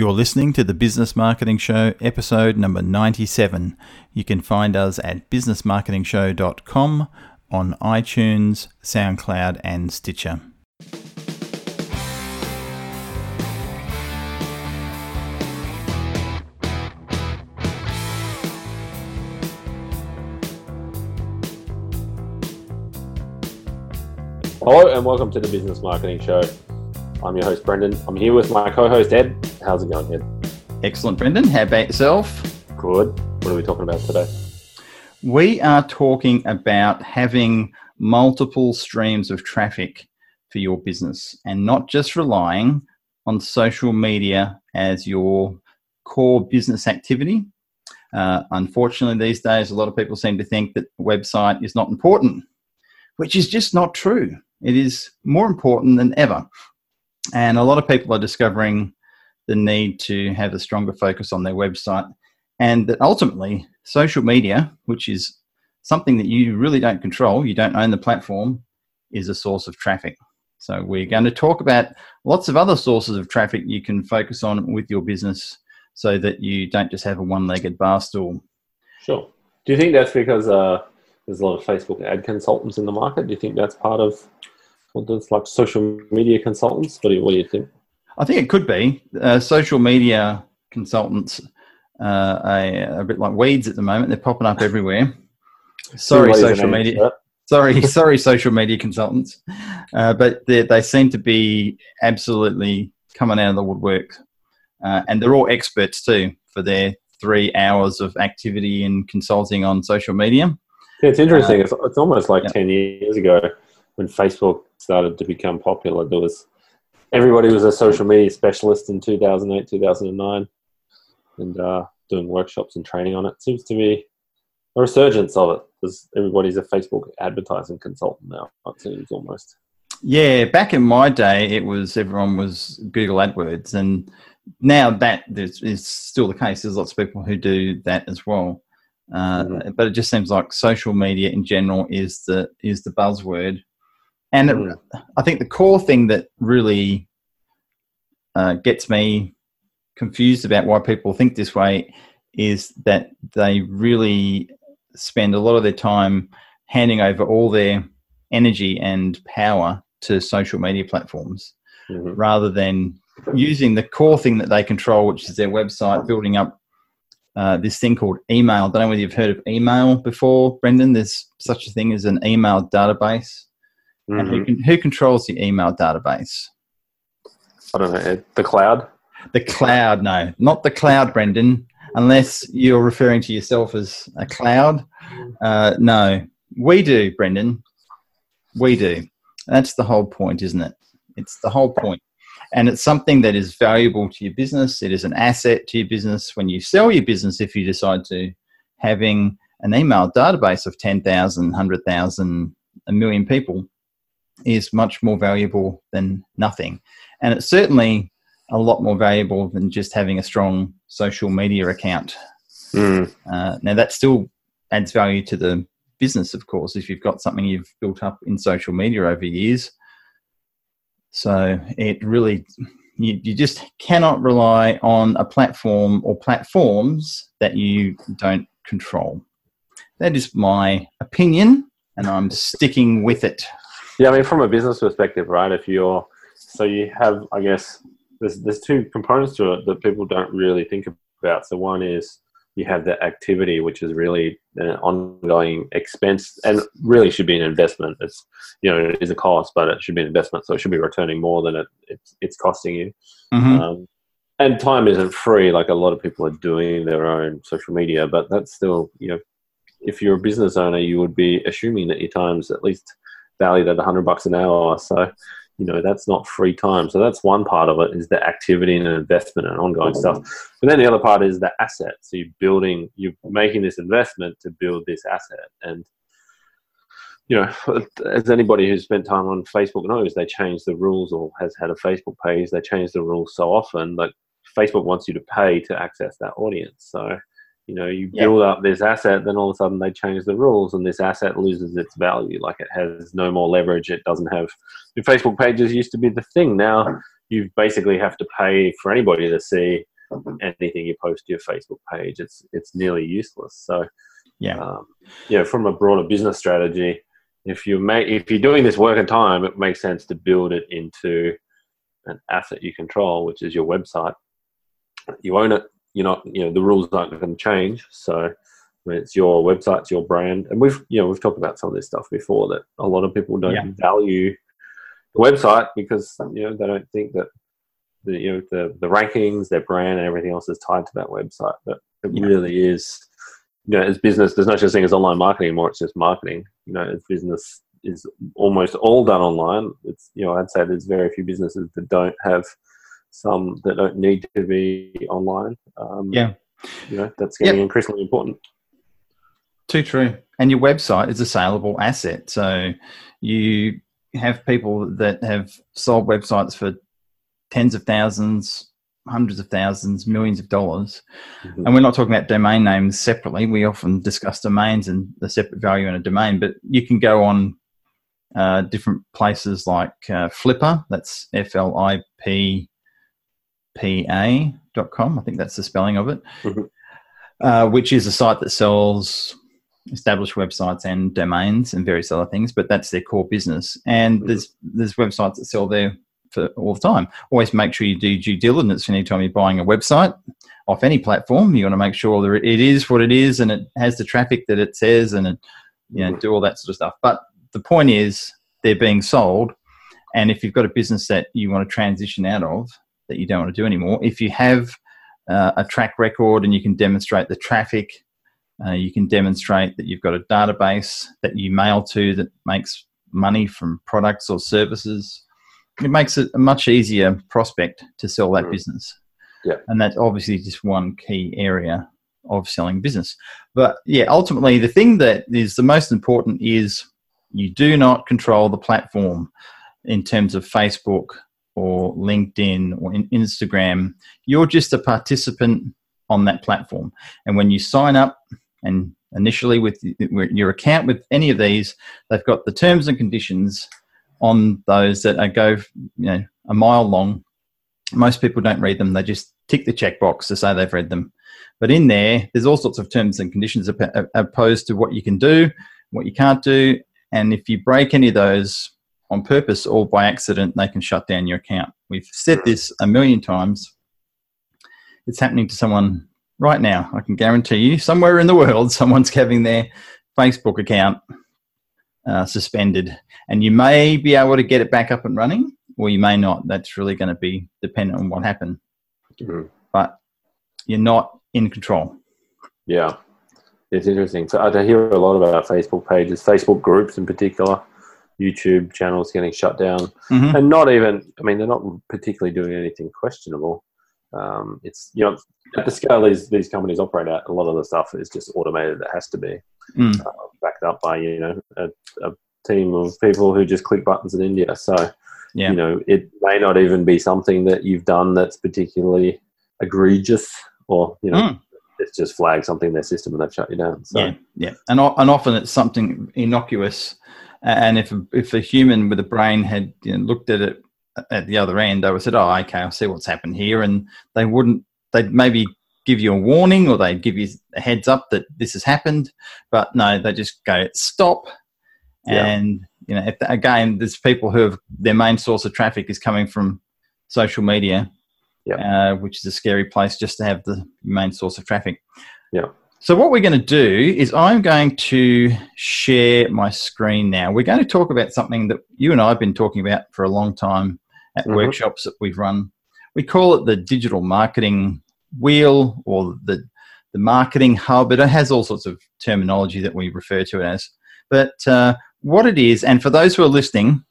You're listening to the Business Marketing Show, episode number 97. You can find us at businessmarketingshow.com on iTunes, SoundCloud, and Stitcher. Hello and welcome to the Business Marketing Show. I'm your host, Brendan. I'm here with my co host, Ed. How's it going, Ed? Excellent, Brendan. How about yourself? Good. What are we talking about today? We are talking about having multiple streams of traffic for your business and not just relying on social media as your core business activity. Uh, unfortunately, these days, a lot of people seem to think that the website is not important, which is just not true. It is more important than ever. And a lot of people are discovering the need to have a stronger focus on their website. And that ultimately, social media, which is something that you really don't control, you don't own the platform, is a source of traffic. So, we're going to talk about lots of other sources of traffic you can focus on with your business so that you don't just have a one legged bar stool. Sure. Do you think that's because uh, there's a lot of Facebook ad consultants in the market? Do you think that's part of there's like social media consultants. What do you, what do you think? I think it could be uh, social media consultants. Uh, a, a, bit like weeds at the moment. They're popping up everywhere. Sorry, social media. Sorry, sorry, social media consultants. Uh, but they seem to be absolutely coming out of the woodwork, uh, and they're all experts too for their three hours of activity and consulting on social media. Yeah, it's interesting. Uh, it's, it's almost like yeah. ten years ago when Facebook started to become popular, there was everybody was a social media specialist in 2008, 2009, and uh, doing workshops and training on it. Seems to be a resurgence of it because everybody's a Facebook advertising consultant now. It seems almost. Yeah, back in my day, it was everyone was Google AdWords, and now that is still the case. There's lots of people who do that as well. Uh, mm-hmm. But it just seems like social media in general is the is the buzzword and it, I think the core thing that really uh, gets me confused about why people think this way is that they really spend a lot of their time handing over all their energy and power to social media platforms mm-hmm. rather than using the core thing that they control, which is their website, building up uh, this thing called email. I don't know whether you've heard of email before, Brendan. There's such a thing as an email database. Mm-hmm. And who, mm-hmm. who controls the email database? I don't know, Ed. The cloud? The cloud, no. Not the cloud, Brendan. Unless you're referring to yourself as a cloud. Uh, no. We do, Brendan. We do. That's the whole point, isn't it? It's the whole point. And it's something that is valuable to your business. It is an asset to your business when you sell your business, if you decide to, having an email database of 10,000, 100,000, a million people is much more valuable than nothing. And it's certainly a lot more valuable than just having a strong social media account. Mm. Uh, now, that still adds value to the business, of course, if you've got something you've built up in social media over years. So it really, you, you just cannot rely on a platform or platforms that you don't control. That is my opinion, and I'm sticking with it. Yeah, I mean, from a business perspective, right? If you're so you have, I guess, there's there's two components to it that people don't really think about. So one is you have the activity, which is really an ongoing expense, and really should be an investment. It's you know it is a cost, but it should be an investment, so it should be returning more than it it's, it's costing you. Mm-hmm. Um, and time isn't free. Like a lot of people are doing their own social media, but that's still you know, if you're a business owner, you would be assuming that your time's at least valued at 100 bucks an hour. So, you know, that's not free time. So that's one part of it is the activity and investment and ongoing stuff. But then the other part is the asset. So you're building, you're making this investment to build this asset. And, you know, as anybody who's spent time on Facebook knows, they change the rules or has had a Facebook page, they change the rules so often. Like Facebook wants you to pay to access that audience. So, you know, you yeah. build up this asset, then all of a sudden they change the rules, and this asset loses its value. Like it has no more leverage. It doesn't have. Your Facebook pages used to be the thing. Now you basically have to pay for anybody to see anything you post to your Facebook page, it's it's nearly useless. So, Yeah. um, yeah, from a broader business strategy, if you make if you're doing this work and time, it makes sense to build it into an asset you control, which is your website. You own it. You're not, you know, the rules aren't going to change. So when it's your website, it's your brand, and we've, you know, we've talked about some of this stuff before that a lot of people don't Yeah. value the website because you know they don't think that the you know the the rankings, their brand, and everything else is tied to that website. But it Yeah. really is. You know, as business, there's no such thing as online marketing anymore. It's just marketing. You know, as business is almost all done online. It's you know, I'd say there's very few businesses that don't have some that don't need to be online. Um, Yeah. you know, that's getting increasingly important. Too true. And your website is a saleable asset. So you have people that have sold websites for tens of thousands, hundreds of thousands, millions of dollars. Mhm. And we're not talking about domain names separately. We often discuss domains and the separate value in a domain, but you can go on uh, different places like uh, Flippa, that's F L I P P A dot com. I think that's the spelling of it, Mhm. uh, which is a site that sells established websites and domains and various other things, but that's their core business. And Mhm. there's there's websites that sell there for all the time. Always make sure you do due diligence anytime you're buying a website off any platform. You want to make sure that it is what it is and it has the traffic that it says and it, you know, Mhm. do all that sort of stuff. But the point is they're being sold. And if you've got a business that you want to transition out of, that you don't want to do anymore, if you have uh, a track record and you can demonstrate the traffic, uh, you can demonstrate that you've got a database that you mail to that makes money from products or services, it makes it a much easier prospect to sell that Mm. business. Yeah. And that's obviously just one key area of selling business. But yeah, ultimately, the thing that is the most important is you do not control the platform in terms of Facebook or LinkedIn or in Instagram. You're just a participant on that platform. And when you sign up and initially with your account with any of these, they've got the terms and conditions on those that are go you know a mile long. Most people don't read them; they just tick the checkbox to say they've read them. But in there, there's all sorts of terms and conditions opposed to what you can do, what you can't do, and if you break any of those on purpose or by accident, they can shut down your account. We've said this a million times. It's happening to someone right now. I can guarantee you, somewhere in the world, someone's having their Facebook account uh, suspended, and you may be able to get it back up and running, or you may not. That's really going to be dependent on what happened. Mhm. But you're not in control. Yeah, it's interesting. So I hear a lot about Facebook pages, Facebook groups in particular, YouTube channels getting shut down, Mhm. and not even. I mean, they're not particularly doing anything questionable. Um, it's you know at the scale these these companies operate at, a lot of the stuff is just automated. It has to be Mm. uh, backed up by you know a, a team of people who just click buttons in India. So Yeah. you know it may not even be something that you've done that's particularly egregious, or you know Mm. it's just flagged something in their system and they've shut you down. So Yeah, yeah, and and often it's something innocuous. And if a, if a human with a brain had you know, looked at it at the other end, they would have said, "Oh, okay, I'll see what's happened here," and they wouldn't. They'd maybe give you a warning or they'd give you a heads up that this has happened, but no, they just go stop. Yeah. And you know, if, again, there's people who have their main source of traffic is coming from social media, Yeah. uh, which is a scary place just to have the main source of traffic. Yeah. So what we're going to do is I'm going to share my screen now. We're going to talk about something that you and I have been talking about for a long time at Mhm. workshops that we've run. We call it the digital marketing wheel or the the marketing hub. It has all sorts of terminology that we refer to it as. But uh, what it is, and for those who are listening,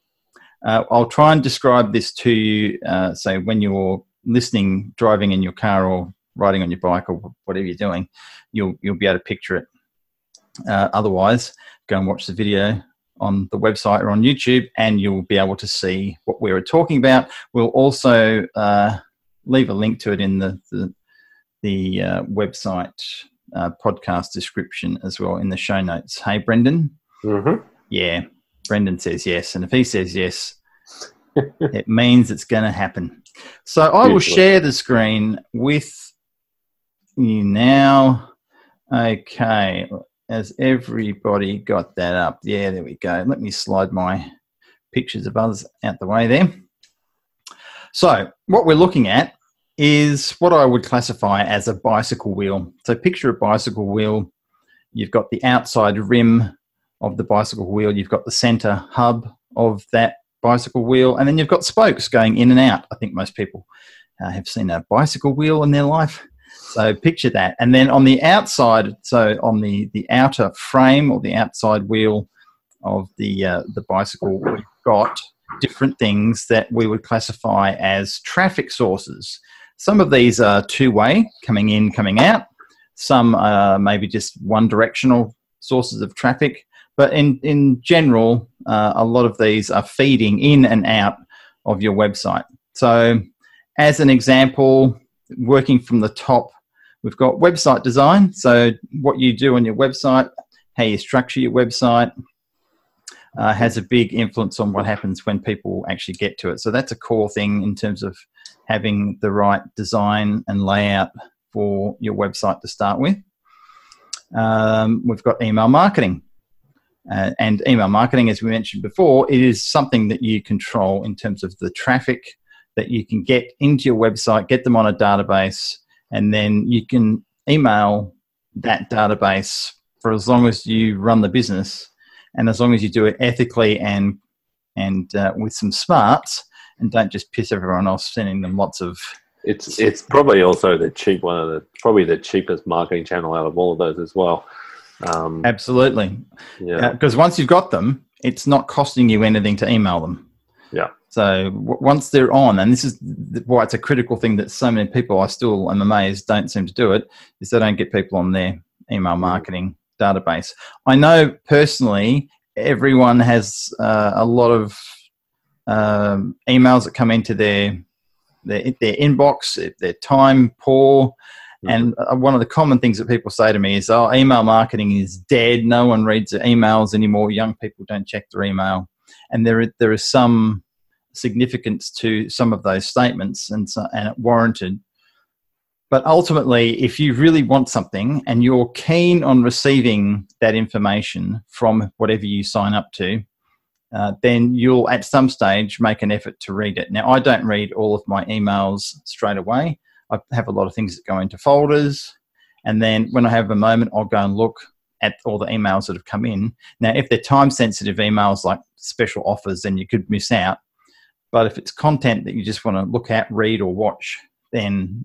uh, I'll try and describe this to you. Uh, say when you're listening, driving in your car or riding on your bike or whatever you're doing, you'll you'll be able to picture it. Uh, otherwise, go and watch the video on the website or on YouTube, and you'll be able to see what we were talking about. We'll also uh, leave a link to it in the the, the uh, website uh, podcast description as well in the show notes. Hey, Brendan. Mhm. Yeah, Brendan says yes, and if he says yes, it means it's going to happen. So I will share the screen with you now. Okay, has everybody got that up? Yeah, there we go. Let me slide my pictures of others out the way there. So what we're looking at is what I would classify as a bicycle wheel. So picture a bicycle wheel. You've got the outside rim of the bicycle wheel. You've got the center hub of that bicycle wheel, and then you've got spokes going in and out. I think most people uh, have seen a bicycle wheel in their life. So picture that, and then on the outside, so on the the outer frame or the outside wheel of the uh, the bicycle, we've got different things that we would classify as traffic sources. Some of these are two way, coming in, coming out. Some are maybe just one directional sources of traffic. But in, in general, uh, a lot of these are feeding in and out of your website. So, as an example, working from the top, we've got website design. So, what you do on your website, how you structure your website, uh, has a big influence on what happens when people actually get to it. So, that's a core thing in terms of having the right design and layout for your website to start with. Um, we've got email marketing. Uh, and email marketing, as we mentioned before, it is something that you control in terms of the traffic that you can get into your website, get them on a database, and then you can email that database for as long as you run the business, and as long as you do it ethically and and uh, with some smarts, and don't just piss everyone off sending them lots of It's it's probably also the cheap one of the probably the cheapest marketing channel out of all of those as well. Um, absolutely yeah, because once you've got them, it's not costing you anything to email them. Yeah. So w- once they're on, and this is why it's a critical thing that so many people, I still am amazed, don't seem to do it, is they don't get people on their email marketing database. I know personally, everyone has uh, a lot of um, emails that come into their their, their inbox. if They're time poor. And uh, one of the common things that people say to me is, "Oh, email marketing is dead. No one reads emails anymore. Young people don't check their email." And there, is- there is some significance to some of those statements, and so, and it warranted. But ultimately, if you really want something and you're keen on receiving that information from whatever you sign up to, uh, then you'll at some stage make an effort to read it. Now, I don't read all of my emails straight away. I have a lot of things that go into folders. And then when I have a moment, I'll go and look at all the emails that have come in. Now, if they're time sensitive emails like special offers, then you could miss out. But if it's content that you just want to look at, read, or watch, then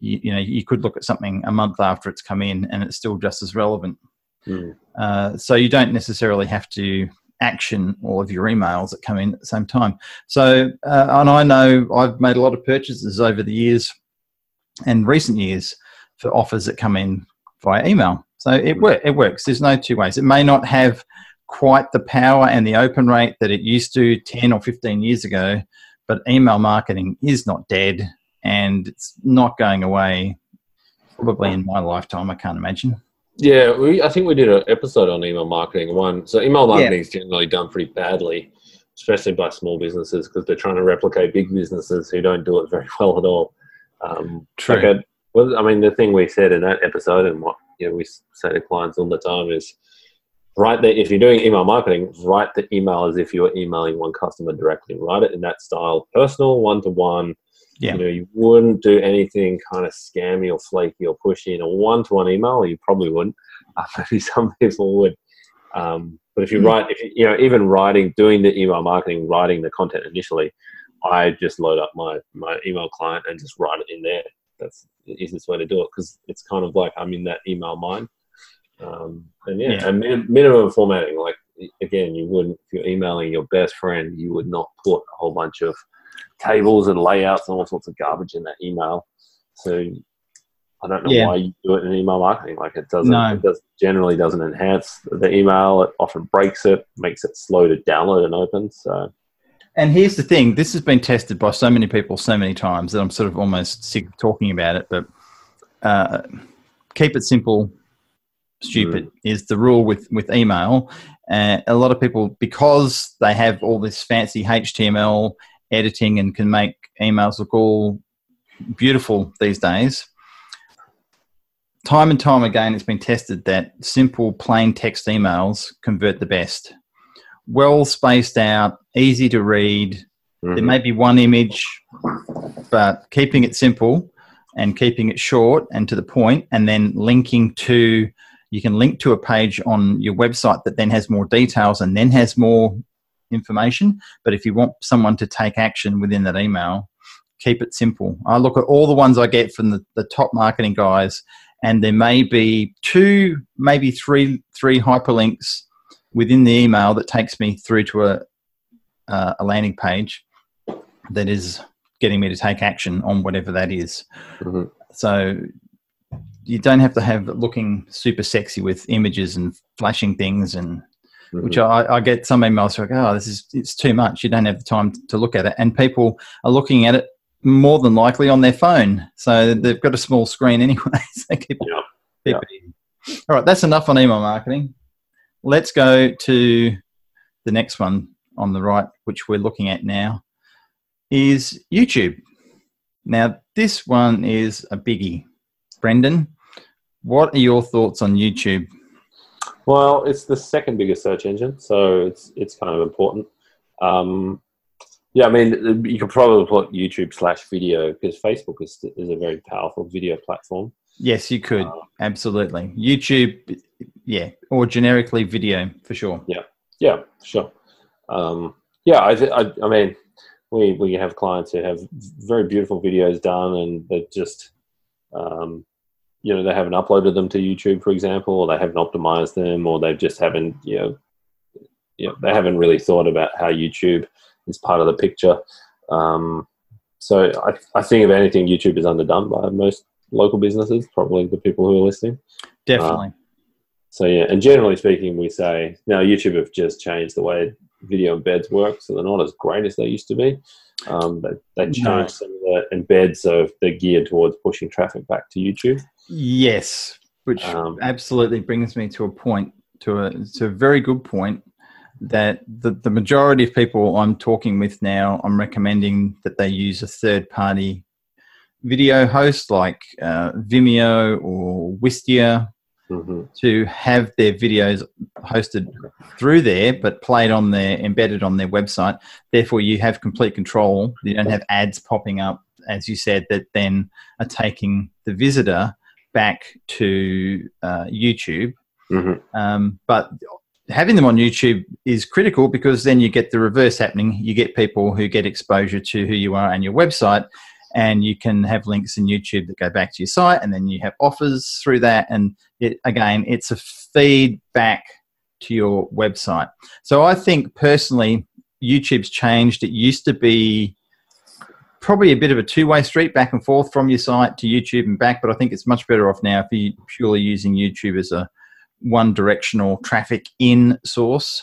you, you know you could look at something a month after it's come in and it's still just as relevant. Mm. Uh, so you don't necessarily have to action all of your emails that come in at the same time. So, uh, and I know I've made a lot of purchases over the years and recent years for offers that come in via email. So it, wor- it works. There's no two ways. It may not have quite the power and the open rate that it used to 10 or 15 years ago, but email marketing is not dead and it's not going away probably in my lifetime, I can't imagine. Yeah, we, I think we did an episode on email marketing. One, so email marketing is generally done pretty badly, especially by small businesses because they're trying to replicate big businesses who don't do it very well at all. Um, True. like I, well, I mean, the thing we said in that episode and what you know, we say to clients all the time is write the if you're doing email marketing, write the email as if you were emailing one customer directly. Write it in that style, personal, one to one. Yeah. You know, you wouldn't do anything kind of scammy or flaky or pushy in a one-to-one email. You probably wouldn't. Uh, maybe some people would. Um, but if you Mm. write, if you, you know, even writing, doing the email marketing, writing the content initially, I just load up my my email client and just write it in there. That's the easiest way to do it because it's kind of like I'm in that email mind. Um, and yeah, Yeah. and min- minimum formatting. Like again, you wouldn't if you're emailing your best friend, you would not put a whole bunch of tables and layouts and all sorts of garbage in that email. So I don't know Yeah. why you do it in email marketing. Like it doesn't, No. it does, generally doesn't enhance the email. It often breaks it, makes it slow to download and open. So And here's the thing this has been tested by so many people so many times that I'm sort of almost sick of talking about it. But uh, keep it simple, stupid is the rule with, with email. Uh, a lot of people, because they have all this fancy HTML editing and can make emails look all beautiful these days. Time and time again, it's been tested that simple, plain text emails convert the best. Well spaced out, easy to read. Mm-hmm. There may be one image, but keeping it simple and keeping it short and to the point, and then linking to you can link to a page on your website that then has more details and then has more information. But if you want someone to take action within that email, keep it simple. I look at all the ones I get from the, the top marketing guys, and there may be two, maybe three, three hyperlinks within the email that takes me through to a, uh, a landing page that is getting me to take action on whatever that is. Mm-hmm. So you don't have to have looking super sexy with images and flashing things and mm-hmm. which I, I, get some emails like, oh, this is it's too much. You don't have the time to look at it, and people are looking at it more than likely on their phone, so they've got a small screen anyway. so keep, yep. keep yep. All right, that's enough on email marketing. Let's go to the next one on the right, which we're looking at now, is YouTube. Now, this one is a biggie. Brendan, what are your thoughts on YouTube? Well, it's the second biggest search engine, so it's it's kind of important. Um, yeah, I mean, you could probably put YouTube slash video because Facebook is is a very powerful video platform. Yes, you could um, absolutely YouTube, yeah, or generically video for sure. Yeah, yeah, sure. Um, yeah, I, I, I mean, we we have clients who have very beautiful videos done, and they're just um, you know they haven't uploaded them to YouTube, for example, or they haven't optimized them, or they just haven't you know you know they haven't really thought about how YouTube is part of the picture. Um, so I, I think if anything, YouTube is underdone by most local businesses, probably the people who are listening. Definitely. Uh, so yeah, and generally speaking, we say now YouTube have just changed the way video embeds work, so they're not as great as they used to be. Um, they, they changed no. some of the embeds, so they're geared towards pushing traffic back to YouTube. Yes, which um, absolutely brings me to a point, to a, to a very good point, that the, the majority of people I'm talking with now, I'm recommending that they use a third party video host like uh, Vimeo or Wistia mm-hmm. to have their videos hosted through there, but played on their embedded on their website. Therefore, you have complete control. You don't have ads popping up, as you said, that then are taking the visitor back to uh, YouTube. Mm-hmm. Um, but having them on YouTube is critical because then you get the reverse happening. You get people who get exposure to who you are and your website, and you can have links in YouTube that go back to your site, and then you have offers through that. And it, again, it's a feedback to your website. So I think personally, YouTube's changed. It used to be probably a bit of a two-way street back and forth from your site to YouTube and back, but I think it's much better off now if you're purely using YouTube as a one-directional traffic in source.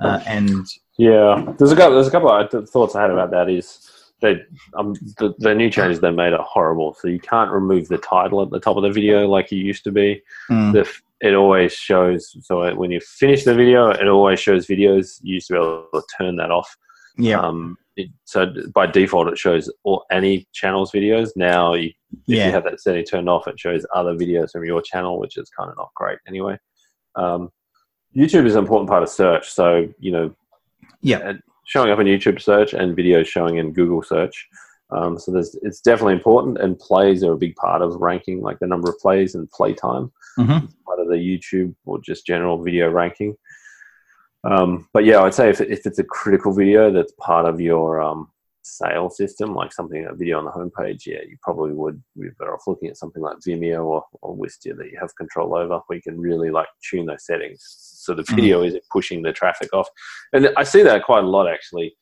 Uh, and yeah, there's a couple. There's a couple of thoughts I had about that. Is they um the, the new changes they made are horrible. So you can't remove the title at the top of the video like you used to be. Mm. The, it always shows. So when you finish the video, it always shows videos. You used to be able to turn that off. Yeah. Um, it, so by default, it shows all any channel's videos. Now, you, if yeah. you have that setting turned off, it shows other videos from your channel, which is kind of not great anyway. Um, YouTube is an important part of search. So you know, yeah, showing up in YouTube search and videos showing in Google search. Um, so there's, it's definitely important, and plays are a big part of ranking, like the number of plays and play time, mm-hmm. part of the YouTube or just general video ranking. Um, but yeah, I'd say if, if it's a critical video that's part of your um, sale system, like something a video on the homepage, yeah, you probably would be better off looking at something like Vimeo or, or Wistia that you have control over, where you can really like tune those settings so the mm. video mm. isn't pushing the traffic off. And I see that quite a lot actually,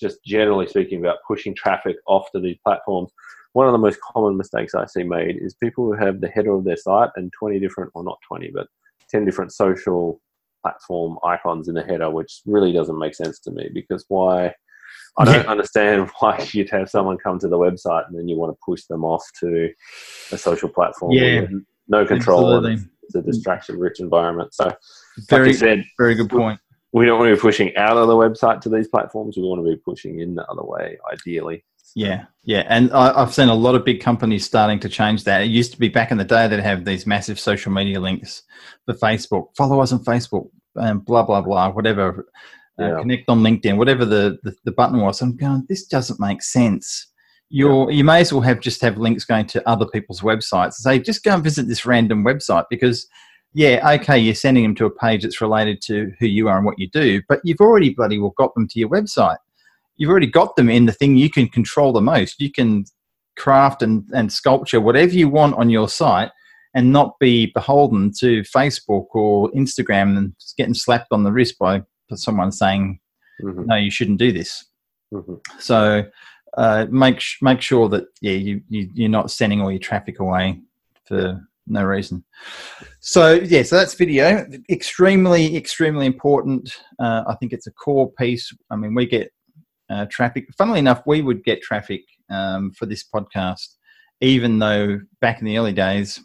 just generally speaking about pushing traffic off to these platforms. One of the most common mistakes I see made is people who have the header of their site and 20 different, or not 20, but 10 different social platform icons in the header, which really doesn't make sense to me because why? I don't understand why you'd have someone come to the website and then you want to push them off to a social platform. Yeah, no control. It's a distraction-rich environment. So, very like said, very good point. we don't want to be pushing out of the website to these platforms. We want to be pushing in the other way, ideally. Yeah, yeah, and I, have seen a lot of big companies starting to change that. It used to be back in the day that have these massive social media links for Facebook. Follow us on Facebook, and blah blah blah, whatever. Uh, connect on LinkedIn, whatever the, the, the button was. I'm going, this doesn't make sense. You're, you may as well have just have links going to other people's websites. Say, just go and visit this random website because yeah, okay, you're sending them to a page that's related to who you are and what you do, but you've already bloody well got them to your website. You've already got them in the thing you can control the most. You can craft and, and sculpture whatever you want on your site and not be beholden to Facebook or Instagram and getting slapped on the wrist by someone saying, mm-hmm. no, you shouldn't do this. Mm-hmm. So uh, make, make sure that, yeah, you, you, you're not sending all your traffic away for no reason. So yeah, so that's video. Extremely, extremely important. Uh, I think it's a core piece. I mean, we get uh, traffic. Funnily enough, we would get traffic um, for this podcast, even though back in the early days,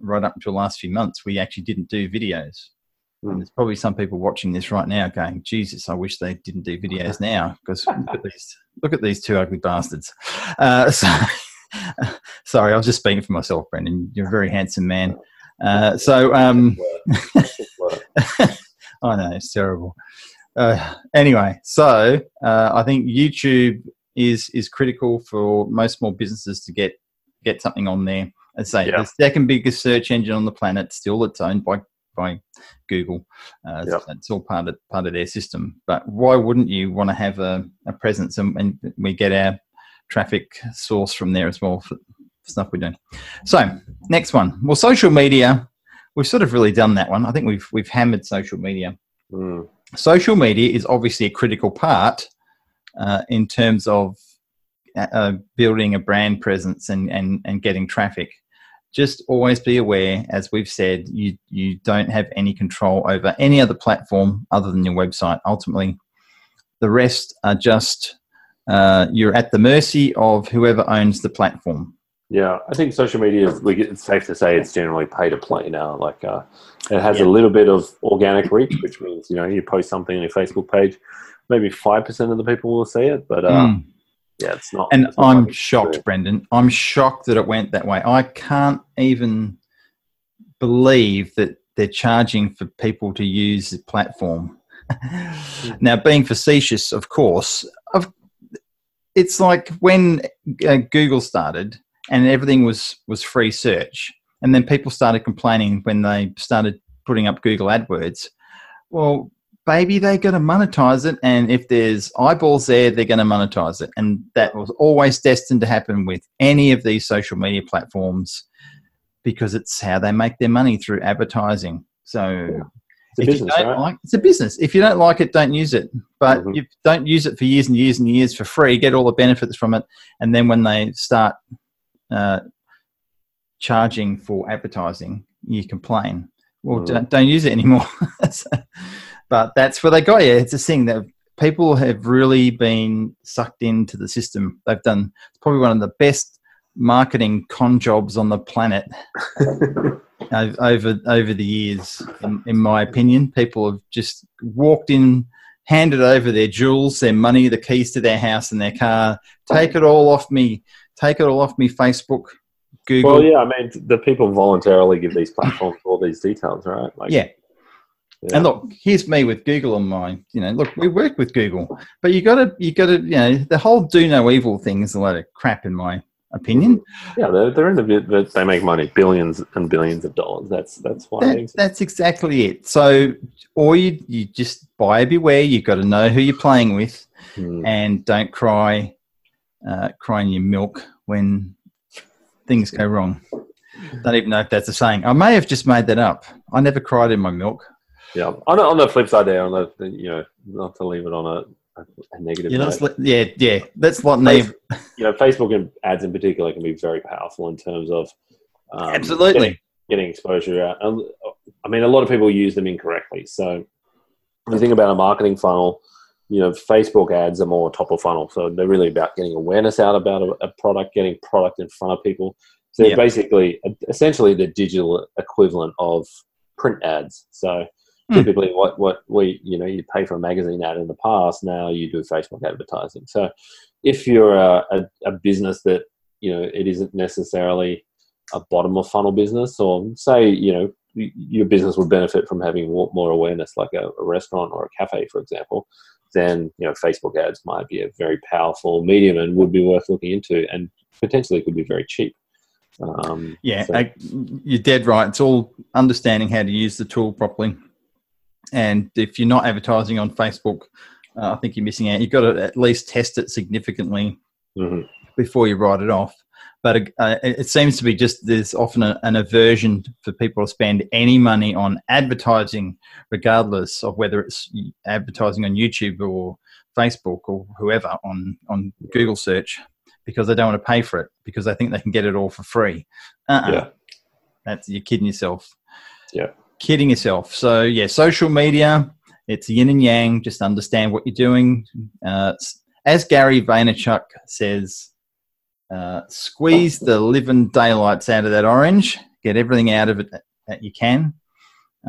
right up until the last few months, we actually didn't do videos. There's probably some people watching this right now going, Jesus, I wish they didn't do videos now because look at these, look at these two ugly bastards. Uh, so Sorry, I was just speaking for myself, Brendan. You're a very handsome man. Uh, so, um, I know it's terrible. Uh, anyway, so uh, I think YouTube is is critical for most small businesses to get get something on there. I say yeah. the second biggest search engine on the planet, still it's owned by by Google. Uh, yep. It's all part of part of their system. But why wouldn't you want to have a, a presence? And, and, we get our traffic source from there as well for stuff we're doing. So next one. Well, social media. We've sort of really done that one. I think we've we've hammered social media. Mm. Social media is obviously a critical part uh, in terms of uh, uh, building a brand presence and, and and getting traffic. Just always be aware, as we've said, you you don't have any control over any other platform other than your website. Ultimately, the rest are just uh, you're at the mercy of whoever owns the platform. Yeah, I think social media is. It's safe to say it's generally pay to play now. Like uh, it has yeah. a little bit of organic reach, which means you know you post something on your Facebook page, maybe five percent of the people will see it, but uh, mm. yeah, it's not. And it's not I'm shocked, Brendan. I'm shocked that it went that way. I can't even believe that they're charging for people to use the platform. now, being facetious, of course, of it's like when uh, Google started and everything was was free search, and then people started complaining when they started putting up Google AdWords. Well, baby, they're going to monetize it, and if there's eyeballs there, they're going to monetize it, and that was always destined to happen with any of these social media platforms because it's how they make their money through advertising. So it's a if business, right? Like, it's a business. If you don't like it, don't use it. But mm-hmm. you don't use it for years and years and years for free. Get all the benefits from it, and then when they start uh, charging for advertising, you complain. Well, mm-hmm. don't, don't, use it anymore. but that's where they got you. It's a thing that people have really been sucked into the system. They've done probably one of the best marketing con jobs on the planet. over over the years, in, in, my opinion. People have just walked in, handed over their jewels, their money, the keys to their house and their car. Take it all off me. Take it all off me. Facebook, Google. Well, yeah, I mean, the people voluntarily give these platforms all these details, right? Like, yeah. Yeah. And look, here's me with Google on my, you know, look, we work with Google, but you got to, you got to, you know, the whole do no evil thing is a lot of crap in my opinion. Yeah, they're, they're in the bit but they make money, billions and billions of dollars. That's that's why. That, that's exactly it. So, or you you just buyer beware. You've got to know who you're playing with, hmm. and don't cry, uh, your milk when things go wrong. Don't even know if that's a saying. I may have just made that up. I never cried in my milk. Yeah. On the, on the flip side, there, on the you know, not to leave it on a a, negative. Yeah, let, yeah, yeah. That's what Facebook, you know, Facebook ads in particular can be very powerful in terms of um, absolutely getting, getting, exposure out. I mean, a lot of people use them incorrectly. So, you think about a marketing funnel, you know, Facebook ads are more top of funnel, so they're really about getting awareness out about a, a product, getting product in front of people. So, they're basically, essentially, the digital equivalent of print ads. So Hmm. Typically, what what we you know you pay for a magazine ad in the past, now you do Facebook advertising. So, if you're a, a, a business that you know it isn't necessarily a bottom of funnel business, or say you know your business would benefit from having more awareness, like a, a restaurant or a cafe, for example, then you know Facebook ads might be a very powerful medium and would be worth looking into, and potentially could be very cheap. Um, yeah, so. I, you're dead right. It's all understanding how to use the tool properly. And if you're not advertising on Facebook, uh, I think you're missing out. You've got to at least test it significantly mm-hmm. before you write it off. But uh, it seems to be just there's often a, an aversion for people to spend any money on advertising, regardless of whether it's advertising on YouTube or Facebook or whoever on on Google search because they don't want to pay for it because they think they can get it all for free. Uh-uh. Yeah. That's you're kidding yourself. Yeah. Kidding yourself. So yeah, social media, it's yin and yang. Just understand what you're doing. Uh, as Gary Vaynerchuk says, uh, squeeze the living daylights out of that orange. Get everything out of it that you can,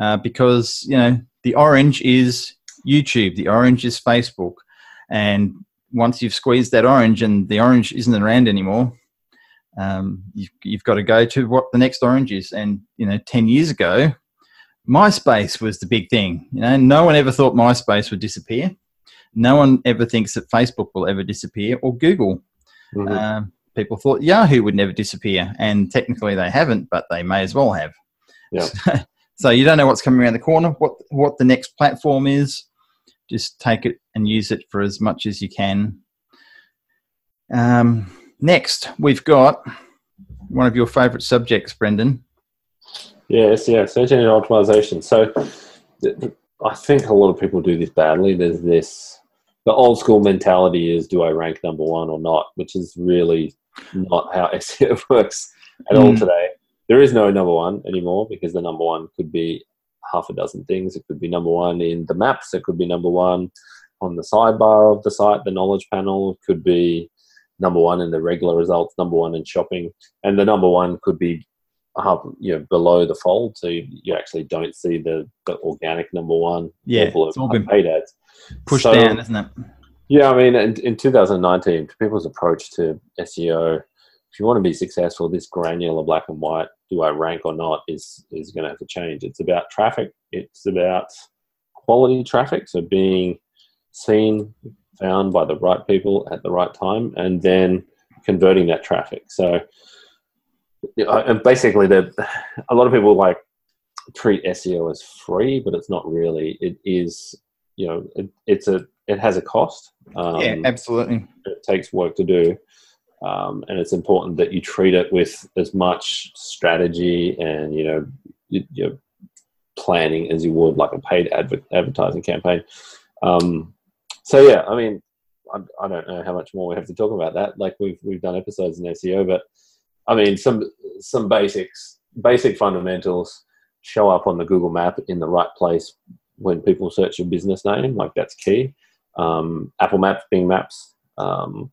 uh, because you know the orange is YouTube, the orange is Facebook, and once you've squeezed that orange and the orange isn't around anymore, um, you've, you've got to go to what the next orange is. And you know, ten years ago, MySpace was the big thing. You know, no one ever thought MySpace would disappear. No one ever thinks that Facebook will ever disappear or Google. Mm-hmm. Um, people thought Yahoo would never disappear, and technically they haven't, but they may as well have. Yeah. so you don't know what's coming around the corner, what what the next platform is just take it and use it for as much as you can. Um, next, we've got one of your favorite subjects, Brendan. Yes, yeah, search engine optimization. So I think a lot of people do this badly. There's this, the old school mentality is do I rank number one or not, which is really not how SEO works at mm. all hmm. today. There is no number one anymore because the number one could be half a dozen things. It could be number one in the maps. It could be number one on the sidebar of the site, the knowledge panel. It could be number one in the regular results, number one in shopping, and the number one could be half, you know, below the fold, so you, you actually don't see the, the organic number one. Yeah, it's all been paid ads. Pushed so, down, isn't it? Yeah, I mean, in, in 2019, people's approach to SEO if you want to be successful, this granular black and white, do I rank or not, is is going to have to change. It's about traffic. It's about quality traffic, so being seen, found by the right people at the right time, and then converting that traffic. So, and basically, the a lot of people like treat SEO as free, but it's not really. It is, you know, it, it's a it has a cost. Um, yeah, absolutely. It takes work to do. Um, and it's important that you treat it with as much strategy and you know you, you planning as you would like a paid adver- advertising campaign. Um, so yeah, I mean, I, I, don't know how much more we have to talk about that. Like we've we've done episodes in SEO, but I mean some some basics, basic fundamentals show up on the Google Map in the right place when people search your business name. Like that's key. Um, Apple Maps, Bing Maps. Um,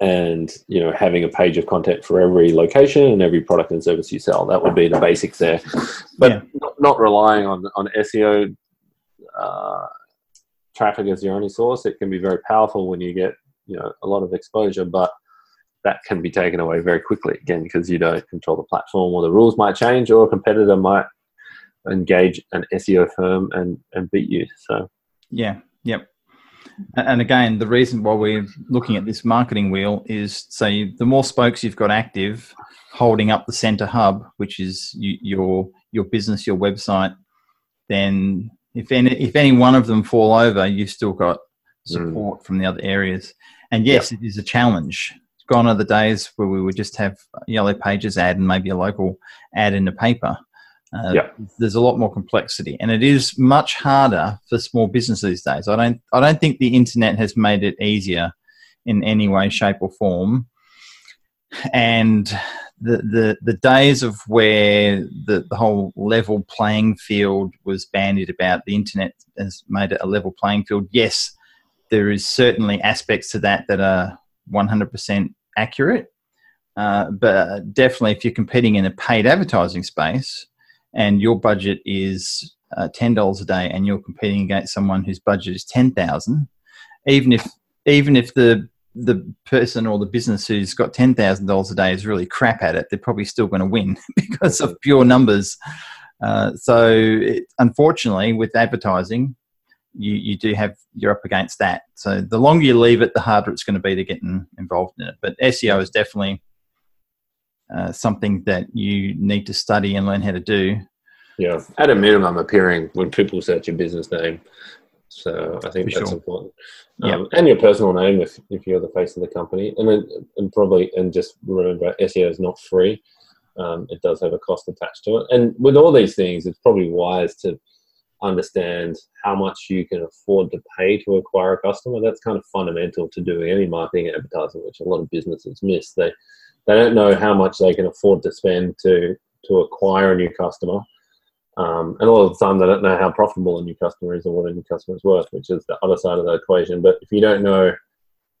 and you know having a page of content for every location and every product and service you sell that would be the basics there but yeah. not, not, relying on on seo uh, traffic as your only source it can be very powerful when you get you know a lot of exposure but that can be taken away very quickly again because you don't control the platform or the rules might change or a competitor might engage an seo firm and and beat you so yeah yep and again, the reason why we're looking at this marketing wheel is so you, the more spokes you've got active, holding up the center hub, which is you, your your business, your website, then if any if any one of them fall over, you've still got support mm. from the other areas. And yes, yep. it is a challenge. Gone are the days where we would just have yellow pages ad and maybe a local ad in the paper. Uh, yeah. There's a lot more complexity, and it is much harder for small business these days. I don't. I don't think the internet has made it easier in any way, shape, or form. And the the, the days of where the, the whole level playing field was bandied about, the internet has made it a level playing field. Yes, there is certainly aspects to that that are 100% accurate. Uh, but definitely, if you're competing in a paid advertising space, and your budget is uh, ten dollars a day and you're competing against someone whose budget is ten thousand, even if even if the the person or the business who's got ten thousand dollars a day is really crap at it, they're probably still going to win because of pure numbers. Uh, so, it, unfortunately, with advertising, you you do have you're up against that. So, the longer you leave it, the harder it's going to be to get in, involved in it. But SEO is definitely uh, something that you need to study and learn how to do. Yeah, at a minimum, appearing when people search your business name. So I think For that's sure. important. Um, and your personal name if, if you're the face of the company, and then, and probably and just remember SEO is not free. Um, it does have a cost attached to it, and with all these things, it's probably wise to understand how much you can afford to pay to acquire a customer. That's kind of fundamental to doing any marketing and advertising, which a lot of businesses miss. They they don't know how much they can afford to spend to to acquire a new customer. Um, and a lot of the time, they don't know how profitable a new customer is or what a new customer is worth, which is the other side of the equation. But if you don't know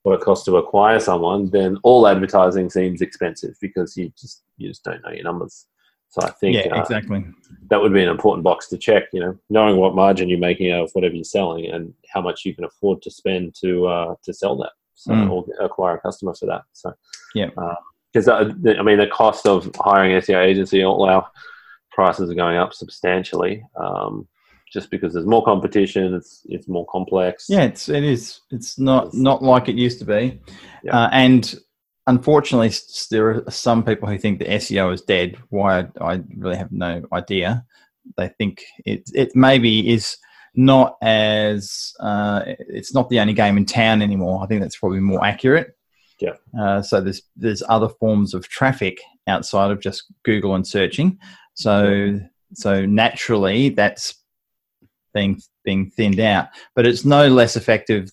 what it costs to acquire someone, then all advertising seems expensive because you just you just don't know your numbers. So I think Yeah, uh, exactly. that would be an important box to check. You know, knowing what margin you're making out of whatever you're selling and how much you can afford to spend to uh, to sell that, so Mm. or acquire a customer for that. So Yeah. Because uh, I mean the cost of hiring an SEO agency, all our prices are going up substantially. Um, just because there's more competition, it's it's more complex. Yeah, it's it is. It's not not like it used to be, Yeah. uh, and unfortunately, there are some people who think the SEO is dead. Why I, I really have no idea. They think it it maybe is not as uh, it's not the only game in town anymore. I think that's probably more accurate. Yeah. Uh, so there's there's other forms of traffic outside of just Google and searching. So so naturally that's being being thinned out, but it's no less effective.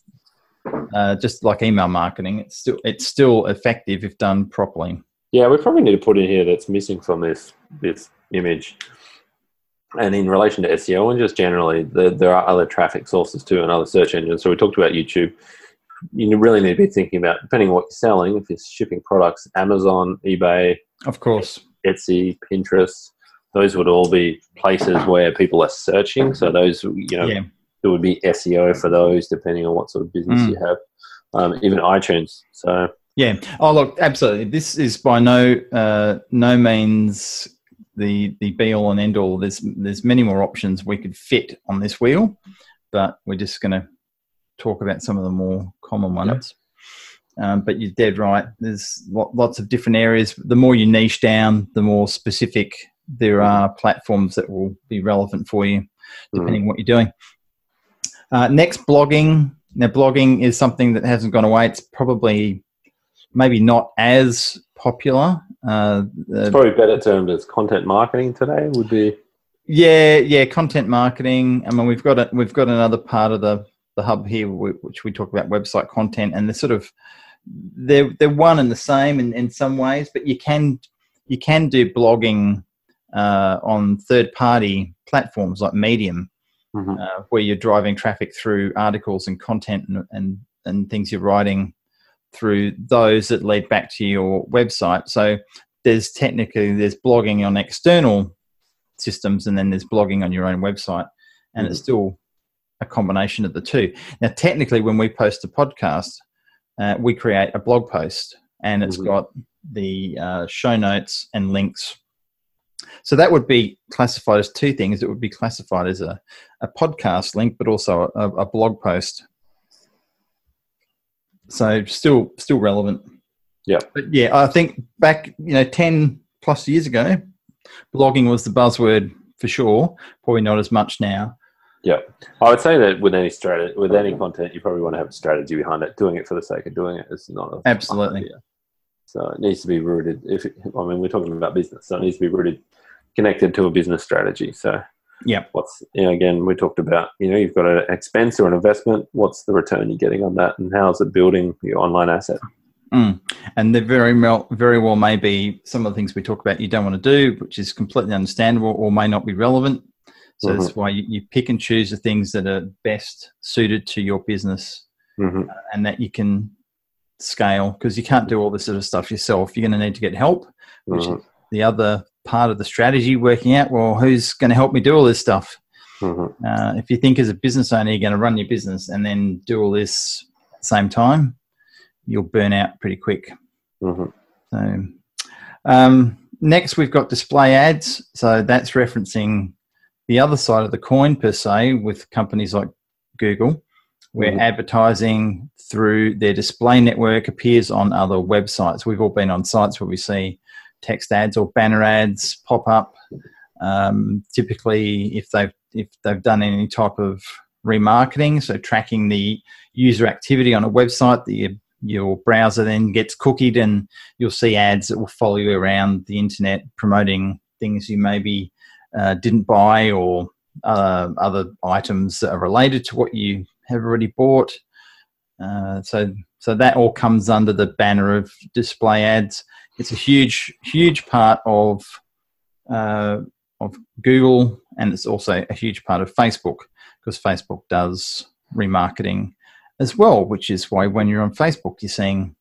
Uh, just like email marketing, it's still it's still effective if done properly. Yeah, we probably need to put in here that's missing from this this image. And in relation to SEO and just generally, the, there are other traffic sources too and other search engines. So we talked about YouTube. You really need to be thinking about, depending on what you're selling, if you're shipping products, Amazon, eBay, Of course, Etsy, Pinterest, those would all be places where people are searching. So those, you know, yeah, there would be SEO for those, depending on what sort of business Mm. you have. Um, even iTunes. So yeah. Oh, look, absolutely. This is by no uh, no means the the be all and end all. There's there's many more options we could fit on this wheel, but we're just going to talk about some of the more common ones. Um, but you're dead right. There's lo- lots of different areas. The more you niche down, the more specific there are platforms that will be relevant for you, depending on what you're doing. Uh, next, blogging. Now, blogging is something that hasn't gone away. It's probably maybe not as popular. Uh, it's probably better termed as content marketing today would be yeah, yeah, content marketing. I mean, we've got a, we've got another part of the the hub here, which we talk about website content, and they're sort of they're they're one and the same in, in some ways, but you can you can do blogging uh, on third party platforms like Medium, Mhm. uh, where you're driving traffic through articles and content and, and and things you're writing through those that lead back to your website. So there's technically there's blogging on external systems and then there's blogging on your own website and it's still a combination of the two now technically when we post a podcast uh, we create a blog post and it's Mhm. got the uh, show notes and links so that would be classified as two things it would be classified as a, a podcast link but also a, a blog post so still still relevant Yeah. but yeah i think back you know 10 plus years ago blogging was the buzzword for sure. Probably not as much now. Yeah, I would say that with any strategy, with any content, you probably want to have a strategy behind it. Doing it for the sake of doing it is not a Absolutely. idea. So it needs to be rooted. If it, I mean, we're talking about business, so it needs to be rooted, connected to a business strategy. So Yeah. what's you know again we talked about you know you've got an expense or an investment. What's the return you're getting on that, and how is it building your online asset? Mm. And there very well, very well may be some of the things we talk about you don't want to do, which is completely understandable or may not be relevant. So that's why you, you pick and choose the things that are best suited to your business hmm and that you can scale because you can't do all this sort of stuff yourself. You're going to need to get help, which Mhm. is the other part of the strategy working out, well, who's going to help me do all this stuff? Mhm. Uh, if you think as a business owner you're going to run your business and then do all this at the same time, you'll burn out pretty quick. Mhm. So, um, next we've got display ads. So that's referencing the other side of the coin per se with companies like Google, where Mhm. advertising through their display network appears on other websites. We've all been on sites where we see text ads or banner ads pop up. Um, typically, if they've if they've done any type of remarketing, so tracking the user activity on a website, the your browser then gets cookied and you'll see ads that will follow you around the internet promoting things you maybe uh, didn't buy or uh, other items that are related to what you have already bought. Uh, so, so that all comes under the banner of display ads. It's a huge, huge part of uh, of Google, and it's also a huge part of Facebook because Facebook does remarketing as well, which is why when you're on Facebook, you're seeing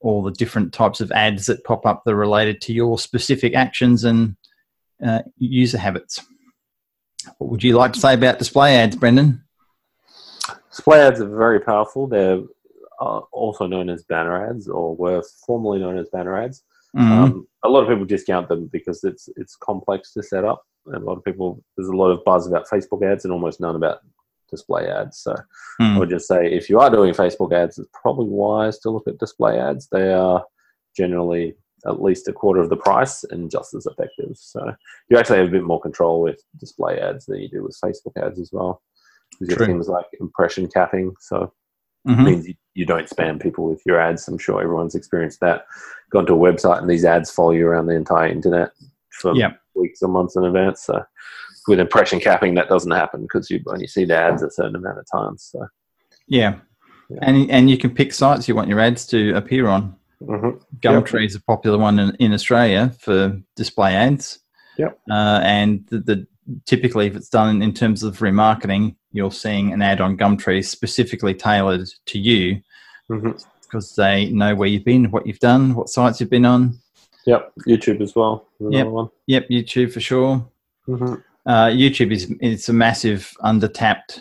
all the different types of ads that pop up that are related to your specific actions and uh, user habits. What would you like to say about display ads, Brendan? Display ads are very powerful. They're uh, also known as banner ads, or were formerly known as banner ads. Mhm. Um, a lot of people discount them because it's it's complex to set up. And a lot of people there's a lot of buzz about Facebook ads and almost none about display ads. So I Mm. would just say if you are doing Facebook ads, it's probably wise to look at display ads. They are generally at least a quarter of the price and just as effective. So you actually have a bit more control with display ads than you do with Facebook ads as well. Because you have things like impression capping. So Mhm. means you, you don't spam people with your ads. I'm sure everyone's experienced that. Gone to a website and these ads follow you around the entire internet for Yeah. weeks or months in advance. So with impression capping, that doesn't happen because you only see the ads a certain amount of times. So Yeah. Yeah. And, and you can pick sites you want your ads to appear on. Mhm. Gumtree is a popular one in, in Australia for display ads. Yep. Uh, and the, the typically, if it's done in terms of remarketing, you're seeing an ad on Gumtree specifically tailored to you because they know where you've been, what you've done, what sites you've been on. Yep, YouTube as well. Yep. Yep, YouTube for sure. Mhm. Uh, YouTube is it's a massive undertapped